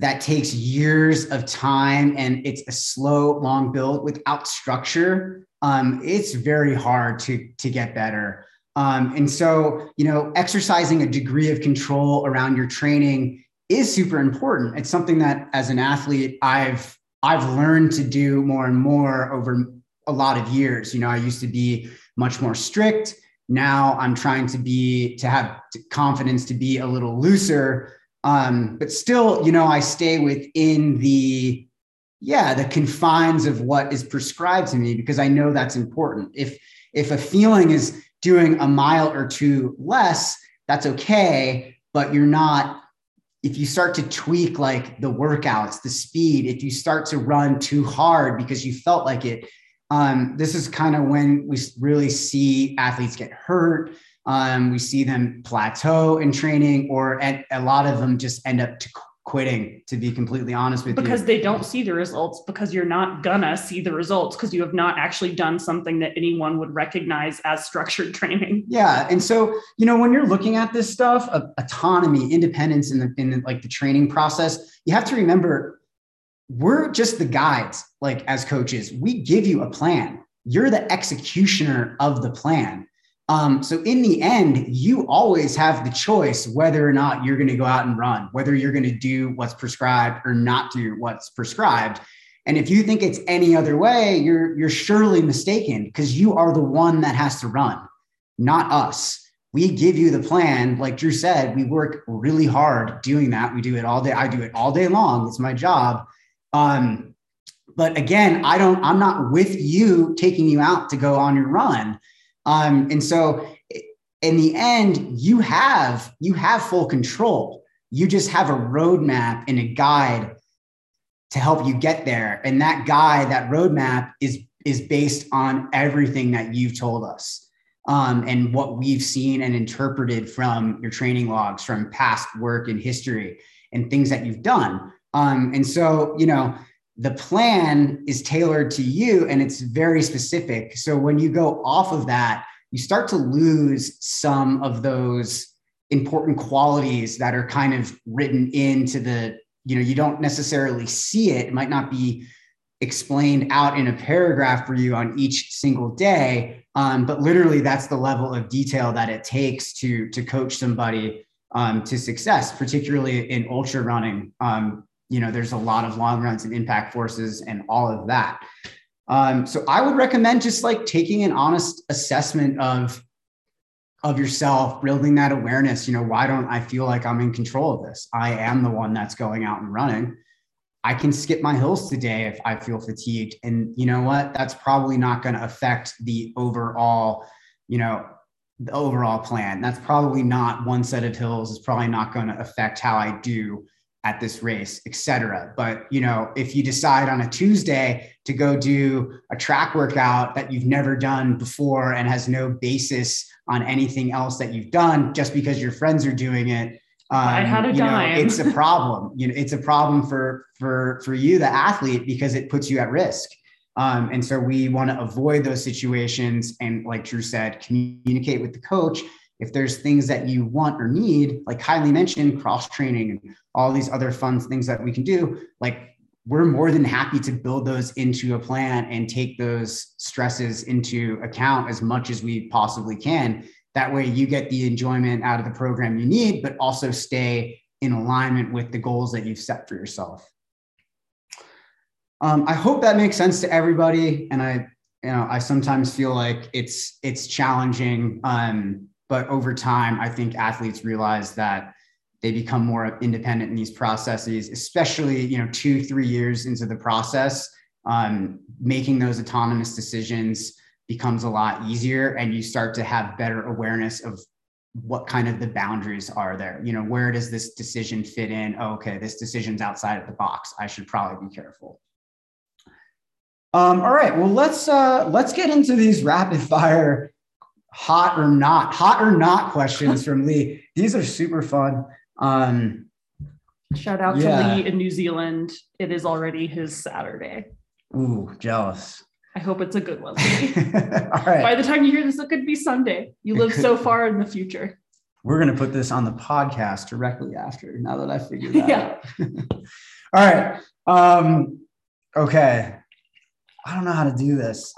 that takes years of time and it's a slow, long build without structure, um, it's very hard to, to get better. Um, and so, you know, exercising a degree of control around your training is super important. It's something that as an athlete, I've I've learned to do more and more over a lot of years. You know, I used to be much more strict now i'm trying to be to have confidence to be a little looser um, but still you know i stay within the yeah the confines of what is prescribed to me because i know that's important if if a feeling is doing a mile or two less that's okay but you're not if you start to tweak like the workouts the speed if you start to run too hard because you felt like it um, this is kind of when we really see athletes get hurt. Um, we see them plateau in training, or at, a lot of them just end up quitting. To be completely honest with because you, because they don't see the results. Because you're not gonna see the results because you have not actually done something that anyone would recognize as structured training. Yeah, and so you know when you're looking at this stuff, uh, autonomy, independence in the in the, like the training process, you have to remember we're just the guides like as coaches we give you a plan you're the executioner of the plan um, so in the end you always have the choice whether or not you're going to go out and run whether you're going to do what's prescribed or not do what's prescribed. And if you think it's any other way you're you're surely mistaken because you are the one that has to run not us. We give you the plan. Like drew said we work really hard doing that. We do it all day i do it all day long. It's my job. Um, but again, I don't, I'm not with you taking you out to go on your run. Um, and so in the end, you have, you have full control. You just have a roadmap and a guide to help you get there. And that guide, that roadmap is, is based on everything that you've told us. Um, and what we've seen and interpreted from your training logs, from past work and history, and things that you've done. Um, and so, you know, the plan is tailored to you and it's very specific. So when you go off of that, you start to lose some of those important qualities that are kind of written into the, you know, you don't necessarily see it. It might not be explained out in a paragraph for you on each single day. Um, but literally that's the level of detail that it takes to, to coach somebody um, to success, particularly in ultra running. Um, you know, there's a lot of long runs and impact forces and all of that. Um, so I would recommend just like taking an honest assessment of of yourself, building that awareness. You know, why don't I feel like I'm in control of this? I am the one that's going out and running. I can skip my hills today if I feel fatigued. And you know what? That's probably not going to affect the overall, you know, the overall plan. That's probably not one set of hills is probably not going to affect how I do at this race, etc. But you know, if you decide on a Tuesday to go do a track workout that you've never done before and has no basis on anything else that you've done, just because your friends are doing it, um, I had a you know, it's a problem. You know, it's a problem for for for you, the athlete, because it puts you at risk. Um, and so we want to avoid those situations. And like Drew said, communicate with the coach. If there's things that you want or need, like Kylie mentioned, cross training and all these other fun things that we can do, like we're more than happy to build those into a plan and take those stresses into account as much as we possibly can. That way, you get the enjoyment out of the program you need, but also stay in alignment with the goals that you've set for yourself. Um, I hope that makes sense to everybody, and I, you know, I sometimes feel like it's it's challenging, um, but over time, I think athletes realize that they become more independent in these processes, especially you know two three years into the process. Um, making those autonomous decisions becomes a lot easier, and you start to have better awareness of what kind of the boundaries are there. You know where does this decision fit in? Oh, okay this decision's outside of the box. I should probably be careful. Um, all right well let's uh let's get into these rapid fire hot or not hot or not questions from lee these are super fun um Shout out Yeah. to Lee in New Zealand. It is already his Saturday. ooh jealous I hope it's a good one. all Lee. By the time you hear this, it could be Sunday. You live so far in the future. we're going to put this on the podcast directly after now that i figured that Yeah. out all right um okay i don't know how to do this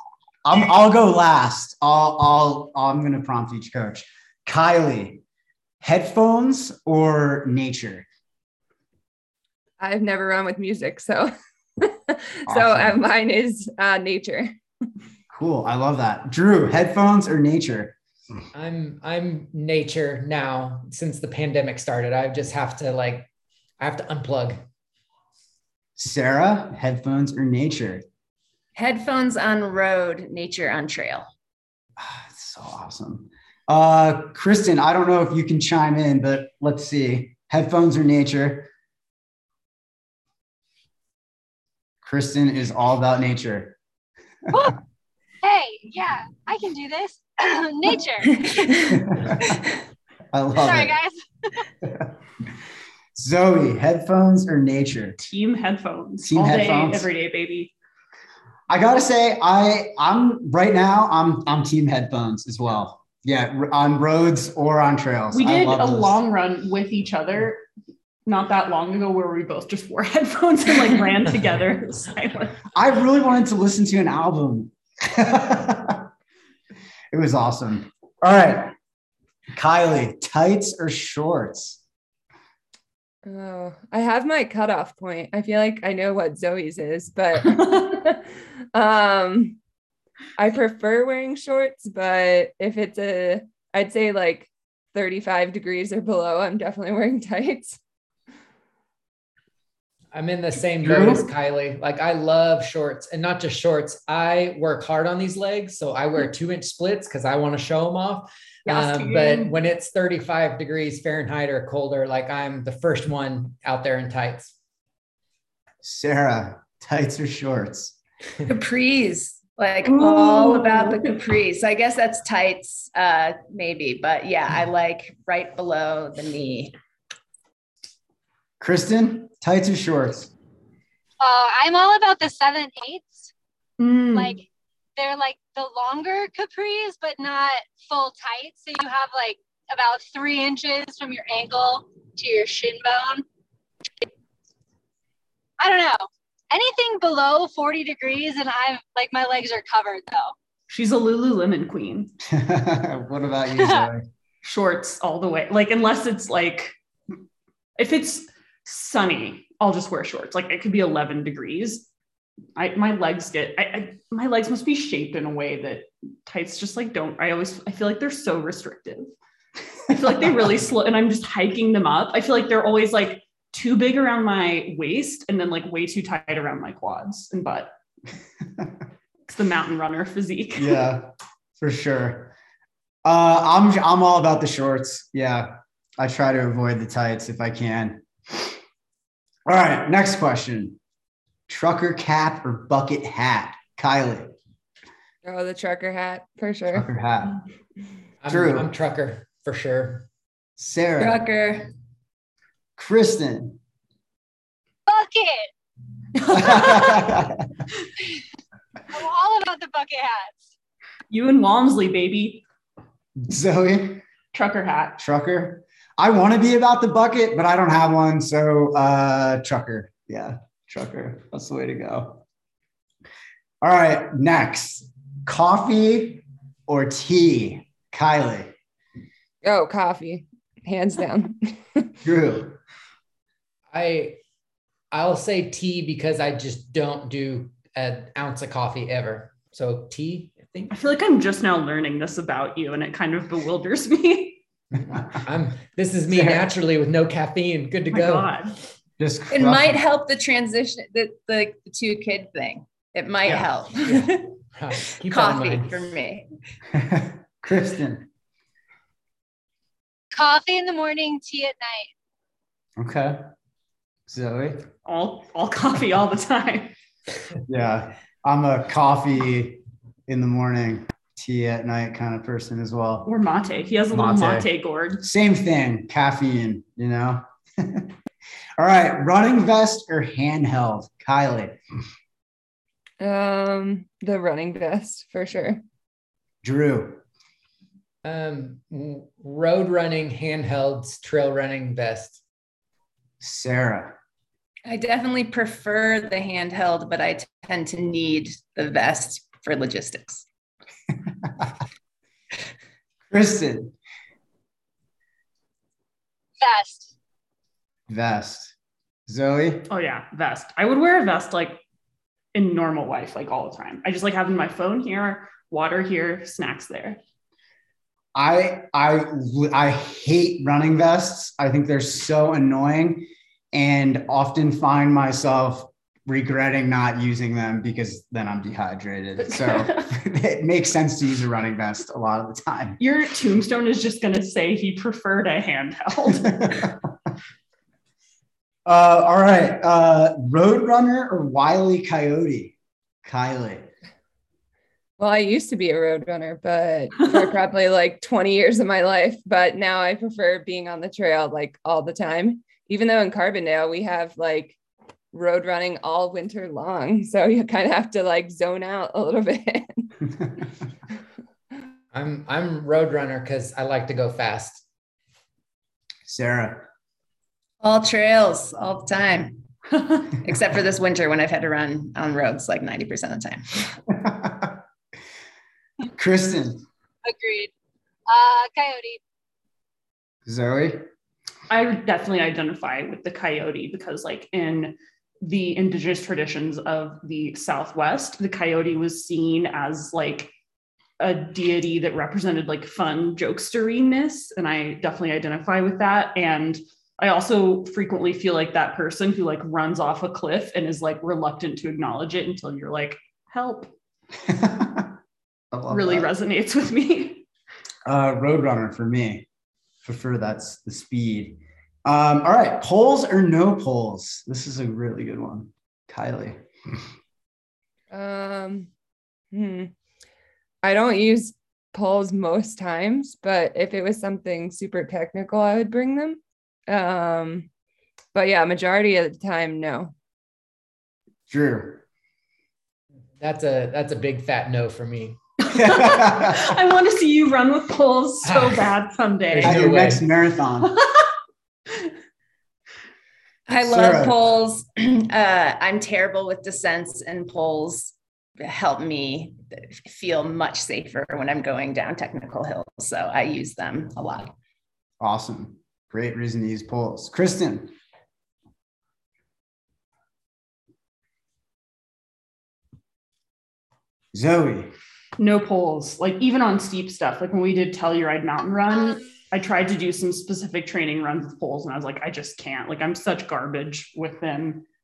I'm, i'll go last. I'll i'll i'm going to prompt each coach. Kylie headphones or nature? I've never run with music, so so uh, mine is uh, nature. cool. I love that. Drew headphones or nature? I'm I'm nature now since the pandemic started. I just have to like I have to unplug. sarah headphones or nature Headphones on road, nature on trail. Ah, it's so awesome uh kristen i don't know if you can chime in but let's see headphones or nature kristen is all about nature Hey, yeah, I can do this. Nature. i love Sorry, it guys. zoe headphones or nature Team headphones. Team all headphones. day, every day, baby. I gotta say, I I'm right now. I'm I'm team headphones as well. Yeah, on roads or on trails. We did a those. long run with each other not that long ago where we both just wore headphones and like ran together. I really wanted to listen to an album. it was awesome. All right, Kylie, tights or shorts? Oh, I have my cutoff point. I feel like I know what Zoe's is, but um I prefer wearing shorts, but if it's a I'd say like 35 degrees or below, I'm definitely wearing tights. I'm in the same Drew? boat as Kylie. Like I love shorts and not just shorts. I work hard on these legs. So I wear two inch splits because I want to show them off. Yes, Um, but when it's 35 degrees Fahrenheit or colder, like I'm the first one out there in tights. Sarah, tights or shorts? Capris, like all about the Ooh. capris. I guess that's tights, uh, maybe, but yeah, I like right below the knee. Kristen, tights or shorts? Oh, I'm all about the seven eighths. Mm. Like they're like the longer capris, but not full tight. So you have like about three inches from your ankle to your shin bone. I don't know. Anything below 40 degrees, and I'm like my legs are covered though. she's a Lululemon queen. what about you, Zoe? Shorts all the way. Like unless it's like if it's sunny, I'll just wear shorts. Like it could be 11 degrees. I my legs get I, I my legs must be shaped in a way that tights just like don't I always I feel like they're so restrictive. I feel like they really slow and I'm just hiking them up. I feel like they're always like too big around my waist and then like way too tight around my quads and butt. it's the mountain runner physique. yeah, for sure. Uh, I'm I'm all about the shorts. Yeah, I try to avoid the tights if I can. All right, next question: trucker cap or bucket hat? Kylie, Oh, the trucker hat for sure. trucker hat. I'm, Drew. I'm trucker for sure. Sarah, Trucker. Kristen. Bucket. I'm all about the bucket hats. You and Walmsley, baby. Zoe, Trucker hat. trucker. I want to be about the bucket, but I don't have one. So uh trucker. Yeah, trucker. That's the way to go. All right, next. Coffee or tea? Kylie. Oh, coffee, hands down. Drew. I I'll say tea because I just don't do an ounce of coffee ever. So tea, I think. I feel like I'm just now learning this about you and it kind of bewilders me. I'm this is me naturally with no caffeine. Good to Oh go. God. Just It might help the transition, the, the two kid thing. It might Yeah. help. Right. Keep that in Coffee for me. Kristen. Coffee in the morning, tea at night. Okay. Zoe. All all coffee all the time. Yeah. I'm a coffee in the morning, tea at night kind of person as well. Or mate. He has a little Mate. mate gourd. Same thing, caffeine, you know? All right, running vest or handheld? Kylie, um, the running vest for sure. Drew, Um, road running, handhelds, trail running vest. Sarah, I definitely prefer the handheld, but I tend to need the vest for logistics. Kristen, Vest. vest. Zoe, Oh yeah, vest. I would wear a vest like in normal life, like all the time. I just like having my phone here, water here, snacks there. I I I hate running vests. I think they're so annoying and often find myself regretting not using them because then I'm dehydrated. So it makes sense to use a running vest a lot of the time. Your tombstone is just gonna say he preferred a handheld. Uh, all right. Uh, Roadrunner or Wile E. Coyote? Kylie. Well, I used to be a road runner, but for probably like 20 years of my life. But now I prefer being on the trail like all the time. Even though in Carbondale we have like road running all winter long. So you kind of have to like zone out a little bit. I'm I'm road runner because I like to go fast. Sarah. All trails all the time, except for this winter when I've had to run on roads like 90% of the time. Kristen. Agreed. Uh, coyote. Zoe. I would definitely identify with the coyote because, like, in the indigenous traditions of the Southwest, the coyote was seen as like a deity that represented like fun jokesteriness. And I definitely identify with that. And I also frequently feel like that person who like runs off a cliff and is like reluctant to acknowledge it until you're like, help, really that. resonates with me. Uh, Roadrunner for me. Prefer that's the speed. Um, all right. poles or no poles? This is a really good one. Kylie. Um, hmm. I don't use poles most times, but if it was something super technical, I would bring them. Um, but yeah, majority of the time, no. Drew. That's a that's a big fat no for me. I want to see you run with poles so bad someday. At your way. next marathon. I love Sarah. poles. Uh, I'm terrible with descents, and poles help me feel much safer when I'm going down technical hills. So I use them a lot. Awesome. Great reason to use poles. Kristen. Zoe. no poles like even on steep stuff like when we did telluride mountain run i tried to do some specific training runs with poles and i was like i just can't like i'm such garbage with them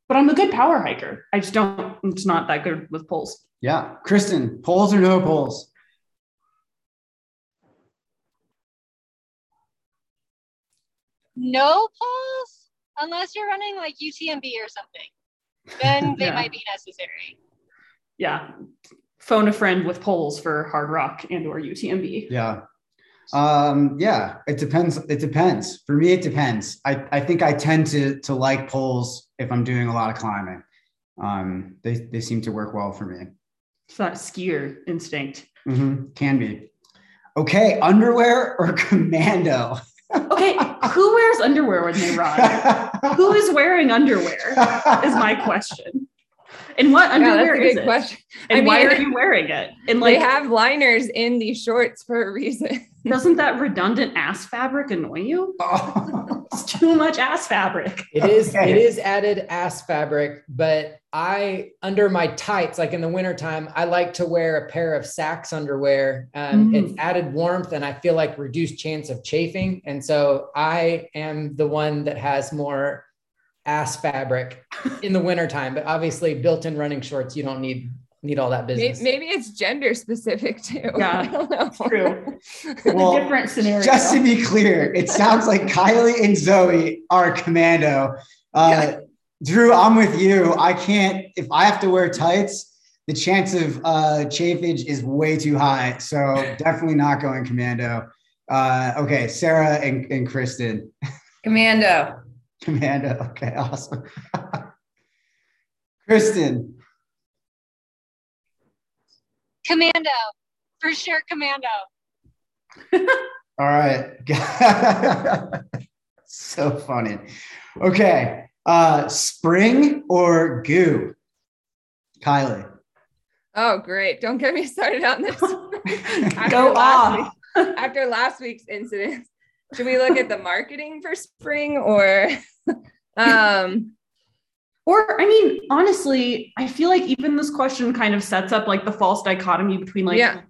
but i'm a good power hiker i just don't it's not that good with poles Yeah. Kristen, poles or no poles? No poles unless you're running like UTMB or something. Then they Yeah. might be necessary. yeah phone a friend with poles for Hardrock and or utmb Yeah. Um, yeah, it depends. It depends. For me, it depends. I, I think I tend to to like poles if I'm doing a lot of climbing. Um, they, they seem to work well for me. It's that skier instinct. Mhm, Can be. Okay, underwear or commando? Okay, who wears underwear when they run? who is wearing underwear? Is my question. And what Yeah, that's underwear a is good it? question. And I why mean- are you wearing it? And like, they like, have liners in these shorts for a reason. doesn't that redundant ass fabric annoy you? Oh. It's too much ass fabric. It is Okay. it is added ass fabric, but I under my tights, like in the wintertime, I like to wear a pair of Saxx underwear. Um, Mm. It's added warmth and I feel like reduced chance of chafing. And so I am the one that has more ass fabric in the wintertime, but obviously built-in running shorts, you don't need need all that business. Maybe it's gender specific too. Yeah, I don't know. True. Well, different scenario. Just to be clear, it sounds like Kylie and Zoe are commando. Uh, Drew, I'm with you. I can't, if I have to wear tights, the chance of uh, chafage is way too high. So definitely not going commando. Uh, okay, Sarah and, and Kristen. Commando. Commando. Okay, awesome. Kristen. Commando, for sure, commando. All right. so funny. Okay. Uh spring or GU? Kylie. Oh, great. Don't get me started on this. After Go last off. week- after last week's incident, should we look at the marketing for spring or um Or, I mean, honestly, I feel like even this question kind of sets up like the false dichotomy between like Yeah.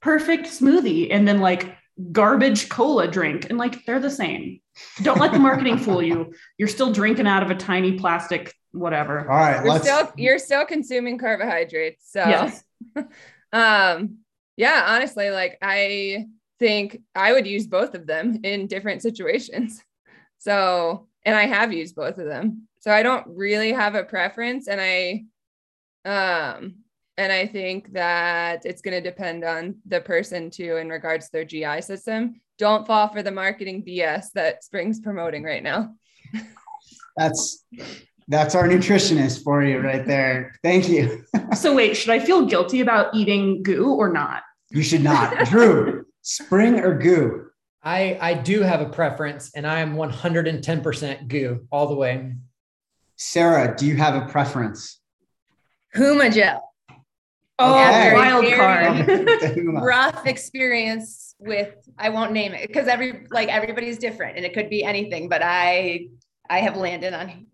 perfect smoothie and then like garbage cola drink. And like they're the same. Don't let the marketing fool you. You're still drinking out of a tiny plastic, whatever. All right, you're let's still you're still consuming carbohydrates. So Yes. um yeah, honestly, like I think I would use both of them in different situations. So, and I have used both of them. So I don't really have a preference and I um and I think that it's going to depend on the person too in regards to their GI system. Don't fall for the marketing BS that Spring's promoting right now. that's that's our nutritionist for you right there. Thank you. So wait, should I feel guilty about eating GU or not? You should not. Drew, spring or GU? I I do have a preference and I am 110% GU all the way. Sarah, do you have a preference? Huma gel. Oh, Okay. wild card. Rough experience with I won't name it because every like everybody's different and it could be anything, but I I have landed on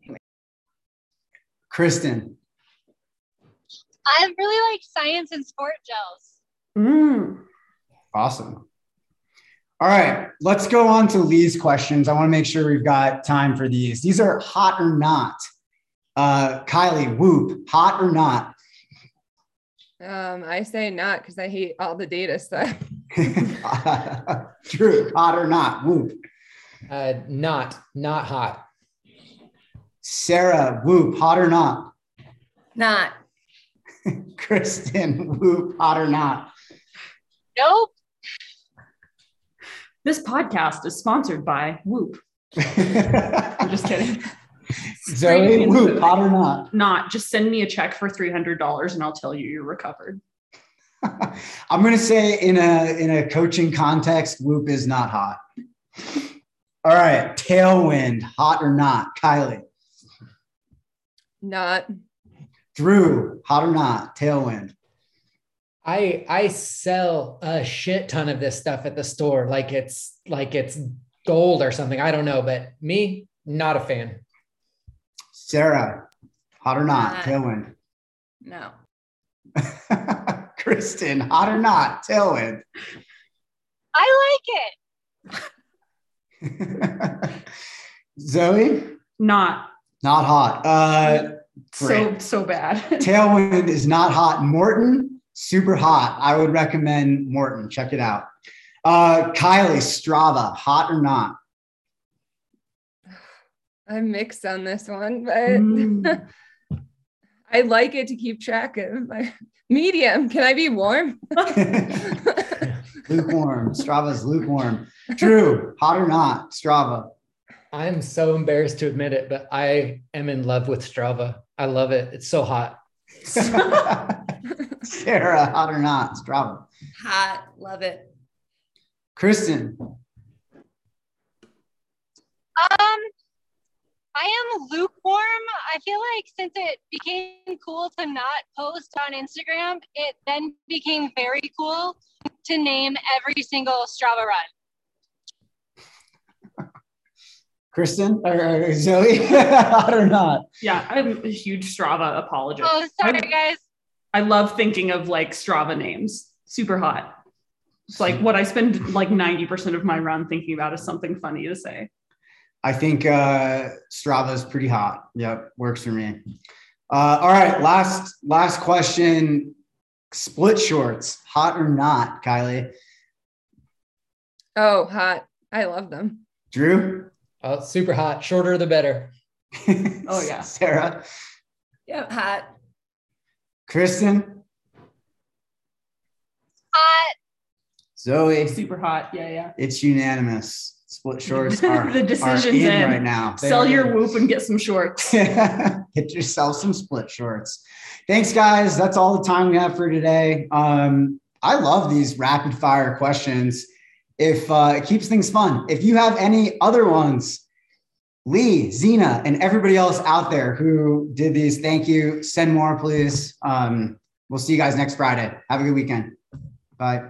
Kristen. I really like Science in Sport gels. Mm. Awesome. All right, let's go on to Lee's questions. I want to make sure we've got time for these. These are hot or not. Uh, Kylie, whoop, hot or not? Um, I say not because I hate all the data stuff. True, hot or not? Whoop. Uh, not not hot. Sarah, whoop, hot or not? not. Kristen, whoop, hot or not? Nope. This podcast is sponsored by Whoop. I'm just kidding. Zoe, whoop, hot or not? Not just send me a check for $300 and I'll tell you you're recovered. I'm gonna say in a in a coaching context, whoop is not hot. All right, tailwind, hot or not? Kylie, Not. Drew, hot or not? Tailwind. I I sell a shit ton of this stuff at the store like it's like it's gold or something. I don't know, but me not a fan. Sarah, hot or not? Not. Tailwind. No. Kristen, hot or not? Tailwind. I like it. Zoe, Not not hot. Uh, so, Great. so bad. tailwind is not hot. Maurten, super hot. I would recommend Maurten. Check it out. Uh, Kylie, Strava, hot or not? I'm mixed on this one, but Mm. I like it to keep track of my medium. Can I be warm? lukewarm. Strava's lukewarm. True. hot or not? Strava. I'm so embarrassed to admit it, but I am in love with Strava. I love it. It's so hot. Sarah, hot or not? Strava. Hot, love it. Kristen. Um, I am lukewarm. I feel like since it became cool to not post on Instagram, it then became very cool to name every single Strava run. Kristen or, or Zoe, hot or not? Yeah, I'm a huge Strava apologist. Oh, sorry, I, guys. I love thinking of like Strava names. Super hot. It's like what I spend like 90% of my run thinking about is something funny to say. I think uh, Strava is pretty hot. Yep, works for me. Uh, all right, last last question. Split shorts, hot or not, Kylie? Oh, hot. I love them. Drew? Oh, super hot. Shorter the better. Oh, yeah. Sarah? Yep, hot. Kristen? Hot. Zoe? Super hot. Yeah, yeah. It's unanimous. Split shorts are, The are decision's in, in. right now. They Sell your in. Whoop and get some shorts. Get yourself some split shorts. Thanks, guys. That's all the time we have for today. Um, I love these rapid fire questions. If uh, it keeps things fun. If you have any other ones, Lee, Zena, and everybody else out there who did these, thank you. Send more, please. Um, we'll see you guys next Friday. Have a good weekend. Bye.